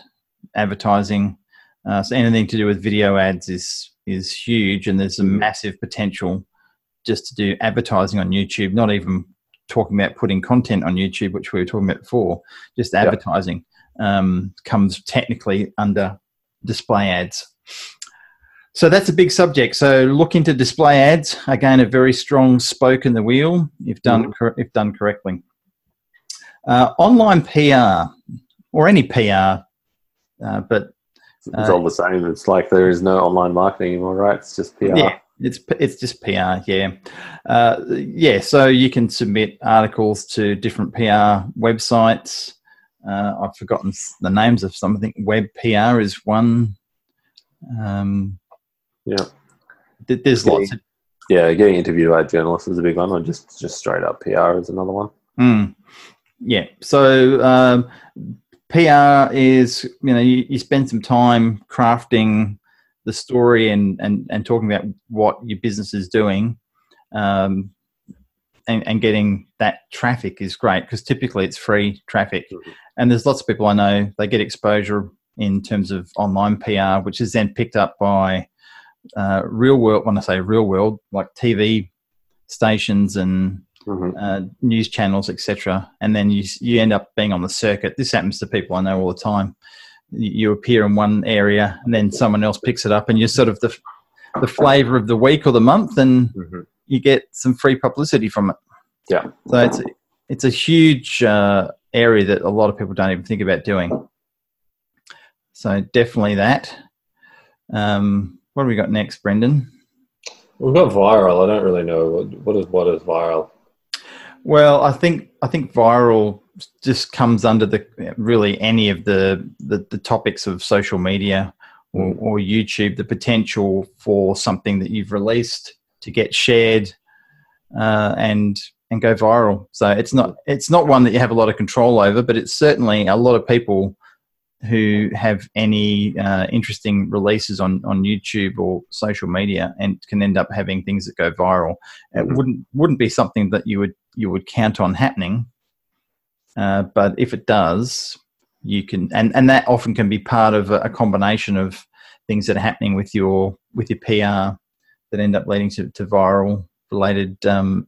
advertising. Uh, so anything to do with video ads is is huge, and there's a massive potential just to do advertising on YouTube. Not even talking about putting content on YouTube, which we were talking about before. Just Yeah. advertising um, comes technically under display ads. So that's a big subject. So look into display ads. Again, a very strong spoke in the wheel if done cor- if done correctly. Uh, online PR or any PR, uh, but It's Uh, all the same. It's like there is no online marketing anymore, right? It's just PR. yeah, it's it's just PR. Yeah, uh, yeah. So you can submit articles to different PR websites. Uh, I've forgotten the names of some. I think Web PR is one. Um, Yeah. th- there's Okay. lots of Yeah, getting interviewed by journalists is a big one, or just just straight up PR is another one. Mm. Yeah. So um, PR is you know you, you spend some time crafting the story and and and talking about what your business is doing, um, and and getting that traffic is great because typically it's free traffic, Mhm. and there's lots of people I know they get exposure in terms of online PR, which is then picked up by uh, real world. When I say real world, like TV stations and hmm uh, news channels, etc. And then you you end up being on the circuit. This happens to people I know all the time. You you appear in one area, and then someone else picks it up, and you're sort of the the flavour of the week or the month, and hmm you get some free publicity from it. Yeah. So it's it's a huge uh, area that a lot of people don't even think about doing. So definitely that. Um, what have we got next, Brendan? We've got viral. I don't really know what what is what is viral. Well, I think I think viral just comes under the really any of the the, the topics of social media or, or YouTube. The potential for something that you've released to get shared uh, and and go viral. So it's not it's not one that you have a lot of control over, but it's certainly a lot of people who have any uh, interesting releases on on YouTube or social media and can end up having things that go viral. It Mhm. wouldn't wouldn't be something that you would you would count on happening, uh, but if it does, you can and and that often can be part of a, a combination of things that are happening with your with your PR that end up leading to, to viral related um,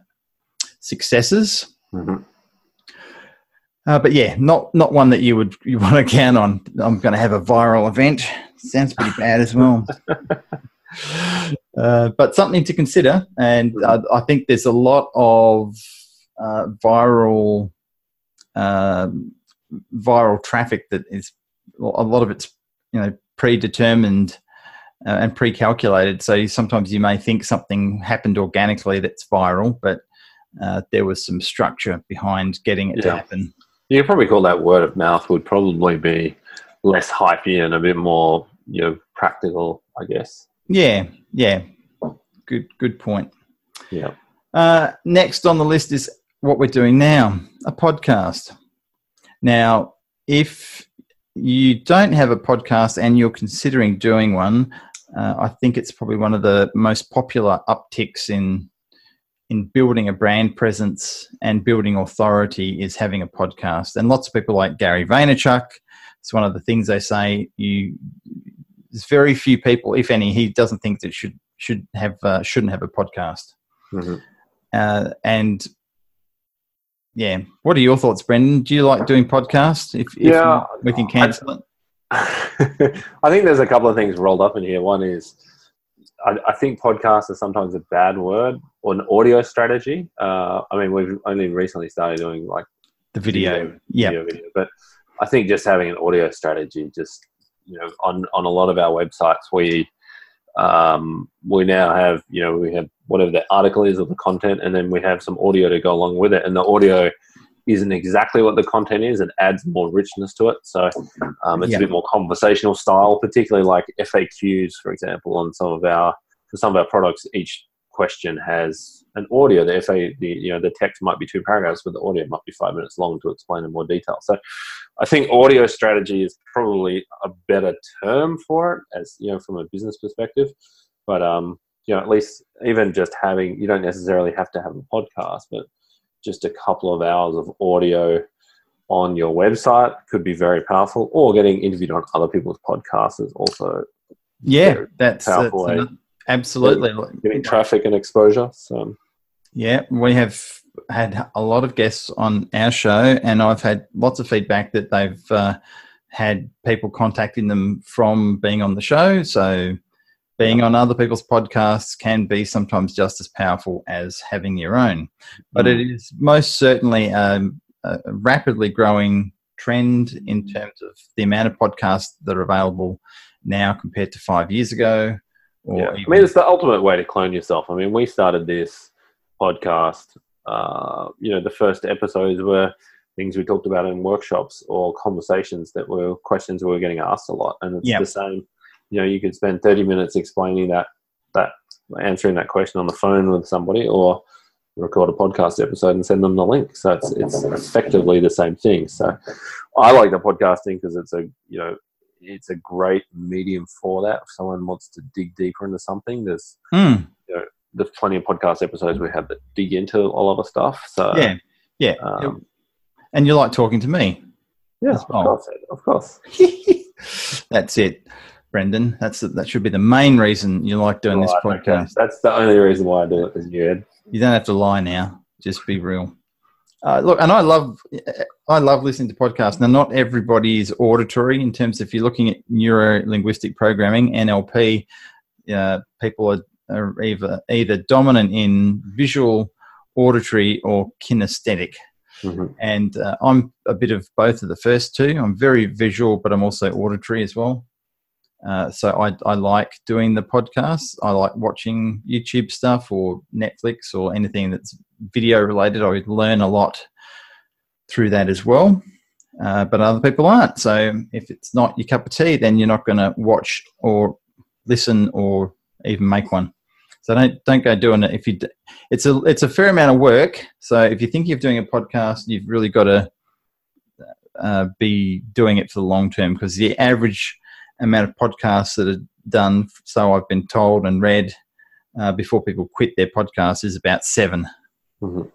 successes. Mhm. Uh, but yeah, not not one that you would you want to count on. I'm going to have a viral event. Sounds pretty bad as well. uh, but something to consider, and uh, I think there's a lot of uh, viral um, viral traffic that is a lot of it's you know predetermined uh, and pre-calculated. So sometimes you may think something happened organically that's viral, but uh, there was some structure behind getting it to happen. You could probably call that word of mouth would probably be less hypey and a bit more, you know, practical, I guess. Yeah, yeah. Good, good point. Yeah. Uh, next on the list is what we're doing now a podcast. Now, if you don't have a podcast and you're considering doing one, uh, I think it's probably one of the most popular upticks in in building a brand presence and building authority is having a podcast. And lots of people like Gary Vaynerchuk, it's one of the things they say. You there's very few people, if any, he doesn't think that should should have uh, shouldn't have a podcast. hmm Uh, and yeah, what are your thoughts, Brendan? Do you like doing podcasts? If, if Yeah, not, we can cancel it. I think there's a couple of things rolled up in here. One is I, I think podcast is sometimes a bad word or an audio strategy. Uh, I mean, we've only recently started doing like The video, yeah, video, video, but I think just having an audio strategy, just you know, on on a lot of our websites, we um, we now have you know we have whatever the article is or the content, and then we have some audio to go along with it, and the audio isn't exactly what the content is and adds more richness to it. So um, it's Yeah. a bit more conversational style, particularly like FAQs, for example, on some of our for some of our products. Each question has an audio. The FA, the you know, the text might be two paragraphs, but the audio might be five minutes long to explain in more detail. So I think audio strategy is probably a better term for it, as you know, from a business perspective. But um, you know, at least even just having you don't necessarily have to have a podcast, but just a couple of hours of audio on your website could be very powerful. Or getting interviewed on other people's podcasts is also yeah. That's, that's powerful another- absolutely. getting traffic and exposure. So Yeah, we have had a lot of guests on our show, and I've had lots of feedback that they've uh, had people contacting them from being on the show. So, being on other people's podcasts can be sometimes just as powerful as having your own. But it is most certainly um, a rapidly growing trend in terms of the amount of podcasts that are available now compared to five years ago. Or Yeah. I mean, it's the ultimate way to clone yourself. I mean, we started this podcast, uh, you know, the first episodes were things we talked about in workshops or conversations that were questions we were getting asked a lot. And it's Yeah. the same, you know, you could spend 30 minutes explaining that, that answering that question on the phone with somebody or record a podcast episode and send them the link. So it's, it's effectively the same thing. So I like the podcasting because it's a, you know, it's a great medium for that. If someone wants to dig deeper into something, there's Hmm. there's plenty of podcast episodes we have that dig into a lot of stuff. So yeah, yeah. um, and you like talking to me. yeah, as of course, of course. That's it, Brendan. That's that should be the main reason you like doing this Right, okay. podcast. That's the only reason why I do it. Is you Ed. You don't have to lie now. Just be real. Uh, look, and I love, I love listening to podcasts. Now, not everybody is auditory in terms of if you're looking at neuro linguistic programming (NLP). Uh, people are, are either either dominant in visual, auditory, or kinesthetic. Mhm. and uh, I'm a bit of both of the first two. I'm very visual, but I'm also auditory as well. Uh, so I, I like doing the podcasts. I like watching YouTube stuff or Netflix or anything that's video related. I learn a lot through that as well. Uh, but other people aren't. So if it's not your cup of tea, then you're not going to watch or listen or even make one. So don't don't go doing it if you. It's a it's a fair amount of work. So if you think of doing a podcast, you've really got to uh, be doing it for the long term because the average amount of podcasts that are done, so I've been told and read, uh, before people quit their podcast is about seven. Mhm.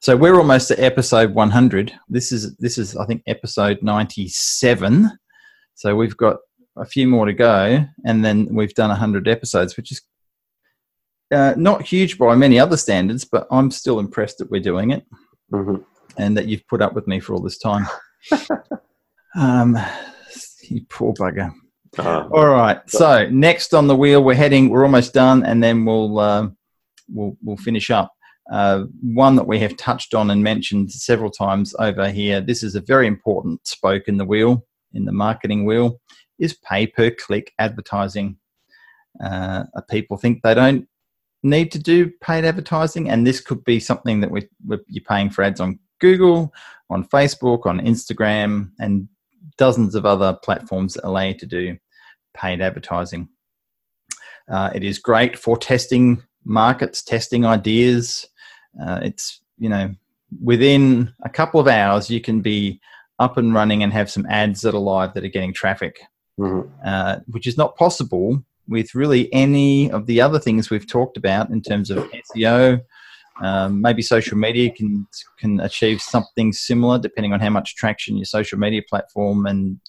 So we're almost at episode 100. This is this is I think episode 97. So we've got a few more to go, and then we've done 100 episodes, which is uh, not huge by many other standards, but I'm still impressed that we're doing it hmm and that you've put up with me for all this time. um, you poor bugger. Uh, All right. So next on the wheel, we're heading. We're almost done, and then we'll uh, we'll we'll finish up. Uh, one that we have touched on and mentioned several times over here. This is a very important spoke in the wheel, in the marketing wheel, is pay per click advertising. Uh, people think they don't need to do paid advertising, and this could be something that we, we you're paying for ads on Google, on Facebook, on Instagram, and dozens of other platforms that allow you to do paid advertising. Uh, it is great for testing markets, testing ideas. Uh, it's, you know, within a couple of hours, you can be up and running and have some ads that are live that are getting traffic, mhm. uh, which is not possible with really any of the other things we've talked about in terms of SEO. Um, maybe social media can can achieve something similar depending on how much traction your social media platform and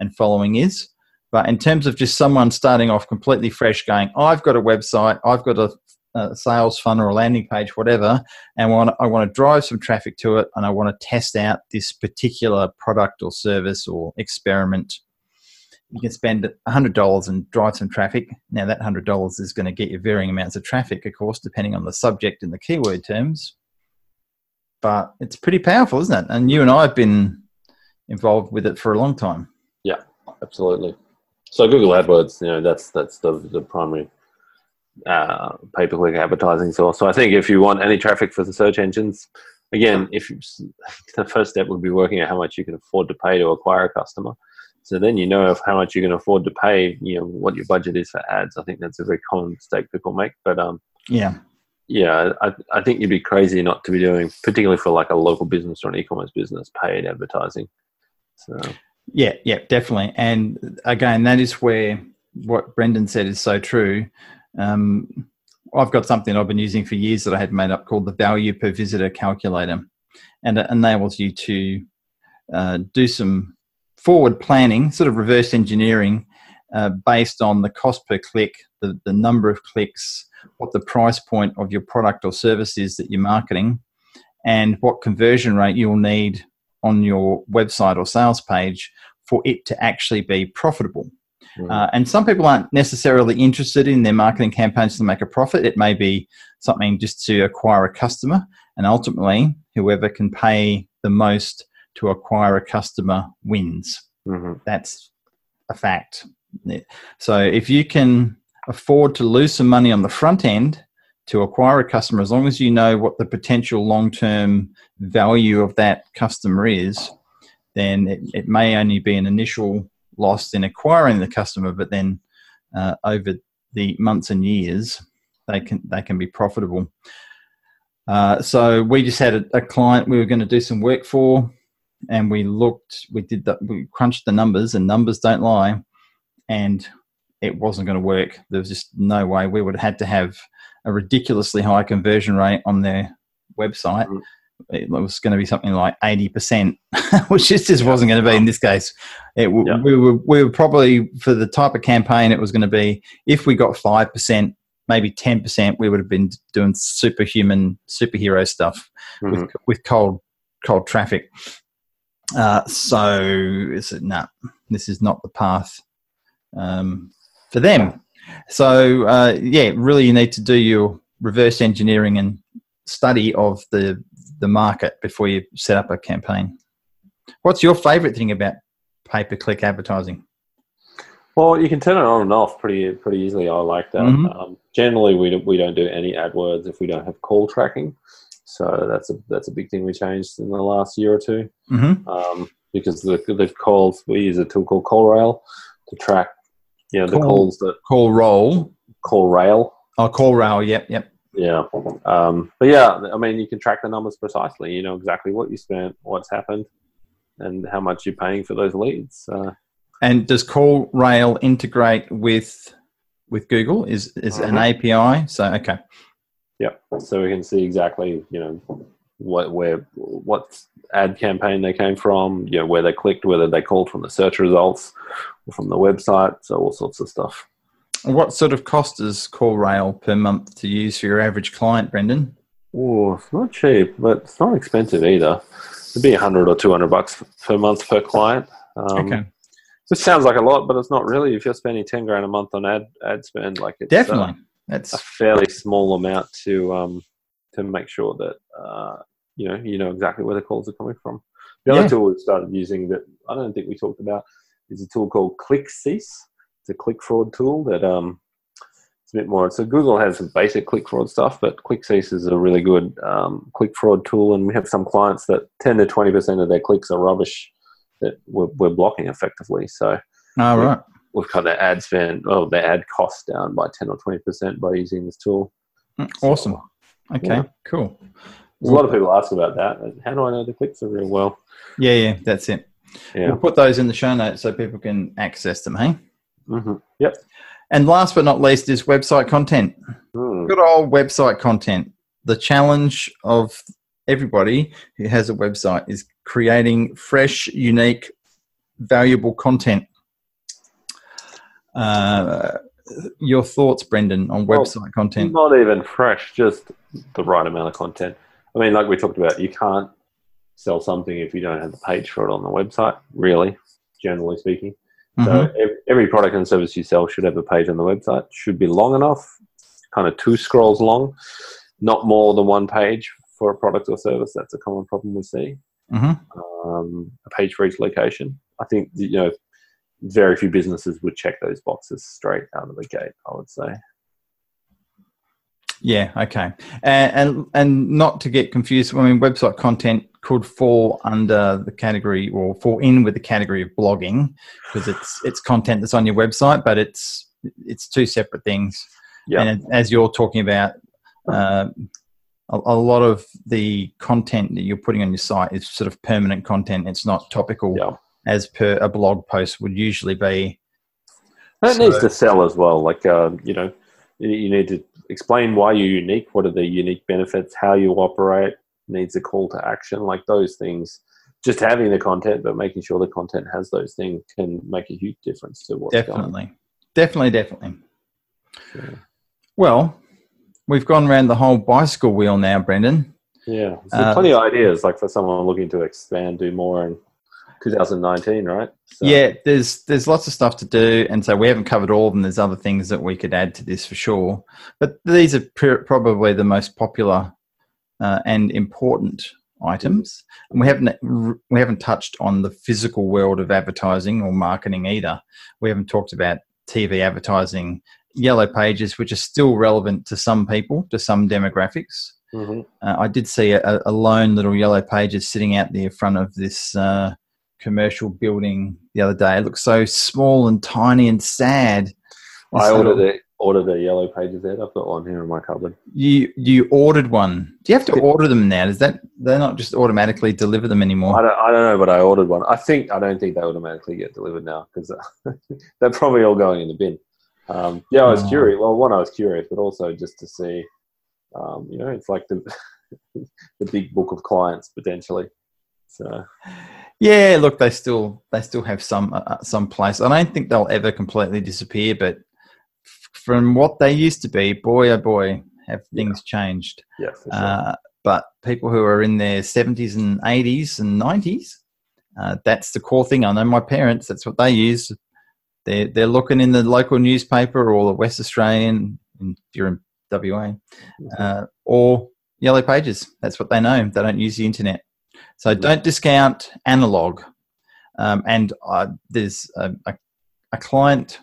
and following is. But in terms of just someone starting off completely fresh, going, I've got a website, I've got a, a sales funnel or a landing page, whatever, and want, I want to drive some traffic to it, and I want to test out this particular product or service or experiment. You can spend $100 and drive some traffic. Now, that $100 is going to get you varying amounts of traffic, of course, depending on the subject and the keyword terms. But it's pretty powerful, isn't it? And you and I have been involved with it for a long time. Yeah, absolutely. So Google AdWords, you know, that's that's the the primary uh, pay per click advertising source. So I think if you want any traffic for the search engines, again, if you, the first step would be working out how much you can afford to pay to acquire a customer. So then you know if how much you can afford to pay, you know what your budget is for ads. I think that's a very common mistake people make. But um, Yeah. yeah, I, I think you'd be crazy not to be doing, particularly for like a local business or an e-commerce business, paid advertising. So Yeah, yeah, definitely. And again, that is where what Brendan said is so true. Um, I've got something I've been using for years that I had made up called the value per visitor calculator, and it enables you to uh, do some forward planning, sort of reverse engineering, uh, based on the cost per click, the, the number of clicks, what the price point of your product or service is that you're marketing, and what conversion rate you'll need on your website or sales page for it to actually be profitable. Uh, and some people aren't necessarily interested in their marketing campaigns to make a profit. It may be something just to acquire a customer, and ultimately, whoever can pay the most to acquire a customer wins. mhm. That's a fact. So if you can afford to lose some money on the front end to acquire a customer, as long as you know what the potential long term value of that customer is, then it, it may only be an initial loss in acquiring the customer, but then uh, over the months and years, they can they can be profitable. Uh, so we just had a, a client we were going to do some work for, and we looked, we did that, we crunched the numbers, and numbers don't lie, and it wasn't going to work. There was just no way. We would have had to have a ridiculously high conversion rate on their website. Mhm. It was going to be something like eighty percent, which just, just wasn't going to be in this case. It, Yeah. We were we were probably for the type of campaign it was going to be. If we got five percent, maybe ten percent, we would have been doing superhuman superhero stuff Mhm. with with cold cold traffic. Uh, so is it no? This is not the path um, for them. So uh, yeah, really, you need to do your reverse engineering and study of the the market before you set up a campaign. What's your favorite thing about pay per click advertising? Well, you can turn it on and off pretty pretty easily. I like that. Mhm. Um, generally, we don't, we don't do any AdWords if we don't have call tracking. So that's a that's a big thing we changed in the last year or two. Mm-hmm. Um, because the the calls we use a tool called CallRail to track, you know, the calls that Call roll. CallRail. Oh, CallRail. Yep, yep. Yeah. Um, but yeah, I mean, you can track the numbers precisely. You know exactly what you spent, what's happened, and how much you're paying for those leads. Uh, And does CallRail integrate with with Google? Is is an Mhm. API? So okay. Yeah. So we can see exactly, you know, what where what ad campaign they came from, you know, where they clicked, whether they called from the search results or from the website, so all sorts of stuff. What sort of cost is CallRail per month to use for your average client, Brendan? Oh, it's not cheap, but it's not expensive either. It'd be a hundred or two hundred bucks per month per client. Um, okay. This sounds like a lot, but it's not really. If you're spending ten grand a month on ad ad spend, like it's uh, Definitely. That's a fairly small amount to um, to make sure that uh, you know you know exactly where the calls are coming from. The other tool we've started using that I don't think we talked about is a tool called ClickCease. It's a click fraud tool that um, it's a bit more. So Google has some basic click fraud stuff, but ClickCease is a really good um, click fraud tool, and we have some clients that ten to twenty percent of their clicks are rubbish that we're, we're blocking effectively. So all right. We've cut their ad spend, oh, their ad costs down by ten or twenty percent by using this tool. Mm, Awesome. Okay. Yeah. Cool. There's a lot of people ask about that. How do I know the clicks are real well? Yeah, yeah, that's it. Yeah. We'll put those in the show notes so people can access them. Hey. hmm Yep. And last but not least is website content. Mm. Good old website content. The challenge of everybody who has a website is creating fresh, unique, valuable content. Uh, your thoughts, Brendan, on Well, website content? Not even fresh, just the right amount of content. I mean, like we talked about, you can't sell something if you don't have the page for it on the website, really, generally speaking. Mhm. So every product and service you sell should have a page on the website. Should be long enough, kind of two scrolls long, not more than one page for a product or service. That's a common problem we see. Mhm. Um, a page for each location. I think you know very few businesses would check those boxes straight out of the gate. I would say. Yeah, okay. And, and and not to get confused, I mean, website content could fall under the category or fall in with the category of blogging because it's it's content that's on your website, but it's it's two separate things. Yeah. And as you're talking about, uh, a, a lot of the content that you're putting on your site is sort of permanent content. It's not topical Yeah. As per a blog post would usually be. That So- needs to sell as well. Like, uh, you know, you- need to explain why you're unique. What are the unique benefits? How you operate needs a call to action. Like those things. Just having the content, but making sure the content has those things can make a huge difference to what's going. Definitely, definitely, definitely. Yeah. Well, we've gone around the whole bicycle wheel now, Brendan. Yeah, so Uh, plenty of ideas. Like for someone looking to expand, do more in 2019, right? So, Yeah, there's there's lots of stuff to do, and so we haven't covered all of them. There's other things that we could add to this for sure, but these are pr- probably the most popular uh, and important items. And we haven't we haven't touched on the physical world of advertising or marketing either. We haven't talked about TV advertising, yellow pages, which are still relevant to some people, to some demographics. Mhm. Uh, I did see a, a lone little yellow pages sitting out the front of this uh, commercial building the other day. It looks so small and tiny and sad. I ordered the ordered the yellow pages out. I've got one here in my cupboard. You you ordered one. Do you have to Yeah. order them now? Is that they're not just automatically deliver them I anymore? don't, I don't know, but I ordered one. I think I don't think they automatically get delivered now because they're probably all going in the bin. Um, yeah, I was Oh. curious. Well, one, I was curious, but also just to see. Um, you know, it's like the the big book of clients potentially. So Yeah, look, they still they still have some uh, some place. I don't think they'll ever completely disappear, but f- from what they used to be, boy oh boy, have Yeah. things changed. yeah, sure. Uh, but people who are in their 70s and 80s and 90s, uh, that's the core thing. I know my parents, that's what they use. They're, they're looking in the local newspaper or the West Australian, if you're in WA, uh, or Yellow Pages. That's what they know. They don't use the internet. So don't discount analog. Um, and uh, there's a, a, a client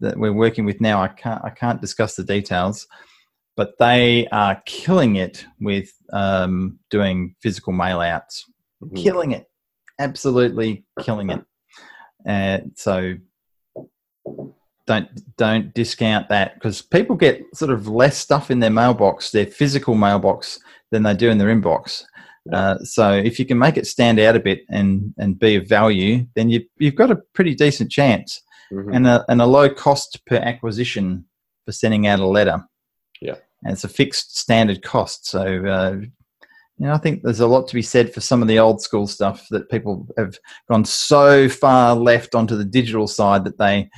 that we're working with now. I can't I can't discuss the details, but they are killing it with um, doing physical mail outs. Mhm. Killing it, absolutely killing it. And so don't don't discount that because people get sort of less stuff in their mailbox, their physical mailbox, than they do in their inbox. Uh, so if you can make it stand out a bit and and be of value, then you you've got a pretty decent chance Mhm. and a, and a low cost per acquisition for sending out a letter. Yeah. And it's a fixed standard cost. So uh, you know, I think there's a lot to be said for some of the old school stuff that people have gone so far left onto the digital side that they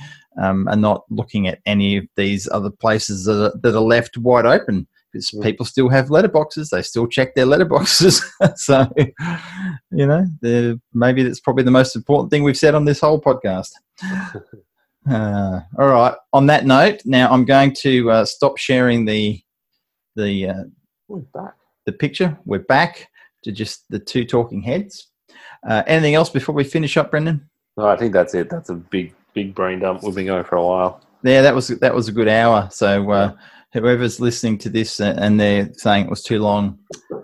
um, are not looking at any of these other places that are, that are left wide open because people still have letterboxes. They still check their letterboxes. so, you know, maybe that's probably the most important thing we've said on this whole podcast. Uh, all right. On that note, now I'm going to uh, stop sharing the the uh, back. the picture. We're back to just the two talking heads. Uh, anything else before we finish up, Brendan? No, I think that's it. That's a big, big brain dump. We've been going for a while. Yeah, that was that was a good hour. So uh, whoever's listening to this uh, and they're saying it was too long,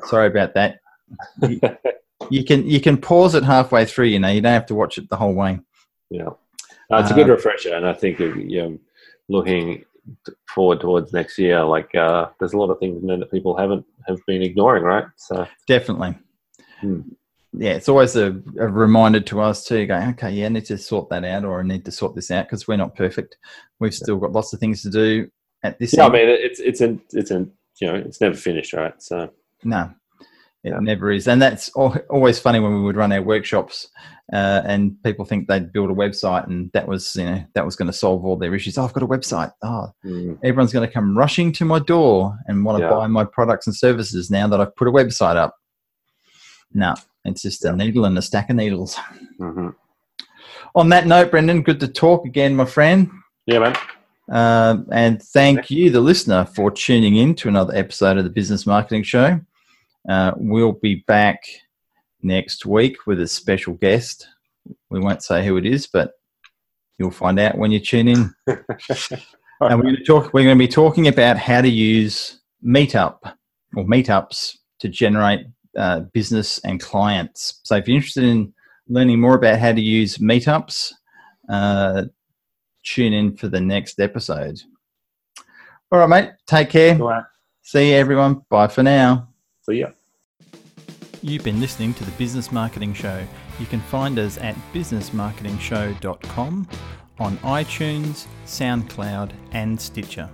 sorry about that. You, you can you can pause it halfway through. You know, you don't have to watch it the whole way. Yeah, no, it's a good Uh, refresher, and I think uh, you know, looking forward towards next year, like uh, there's a lot of things that people haven't have been ignoring, right? So Definitely. Hmm. Yeah, it's always a, a reminder to us too. Going, okay, yeah, I need to sort that out, or I need to sort this out because we're not perfect. We've still got lots of things to do at this. yeah, I mean, it's it's in it's in you know, it's never finished, right? So No, it Yeah. never is. And that's always funny when we would run our workshops uh, and people think they'd build a website and that was, you know, that was going to solve all their issues. Oh, I've got a website. Oh, mm, everyone's going to come rushing to my door and want to Yeah. buy my products and services now that I've put a website up. No, it's just a needle and a stack of needles. mhm. On that note, Brendan, good to talk again, my friend. yeah, man. Um, and thank you, the listener, for tuning in to another episode of the Business Marketing Show. Uh, we'll be back next week with a special guest. We won't say who it is, but you'll find out when you tune in. and we're going to talk. We're going to be talking about how to use Meetup or Meetups to generate uh, business and clients. So if you're interested in learning more about how to use Meetups, uh, tune in for the next episode. All right, mate. Take care. All right. See you, everyone. Bye for now. See ya. You've been listening to the Business Marketing Show. You can find us at businessmarketingshow.com on iTunes, SoundCloud, and Stitcher.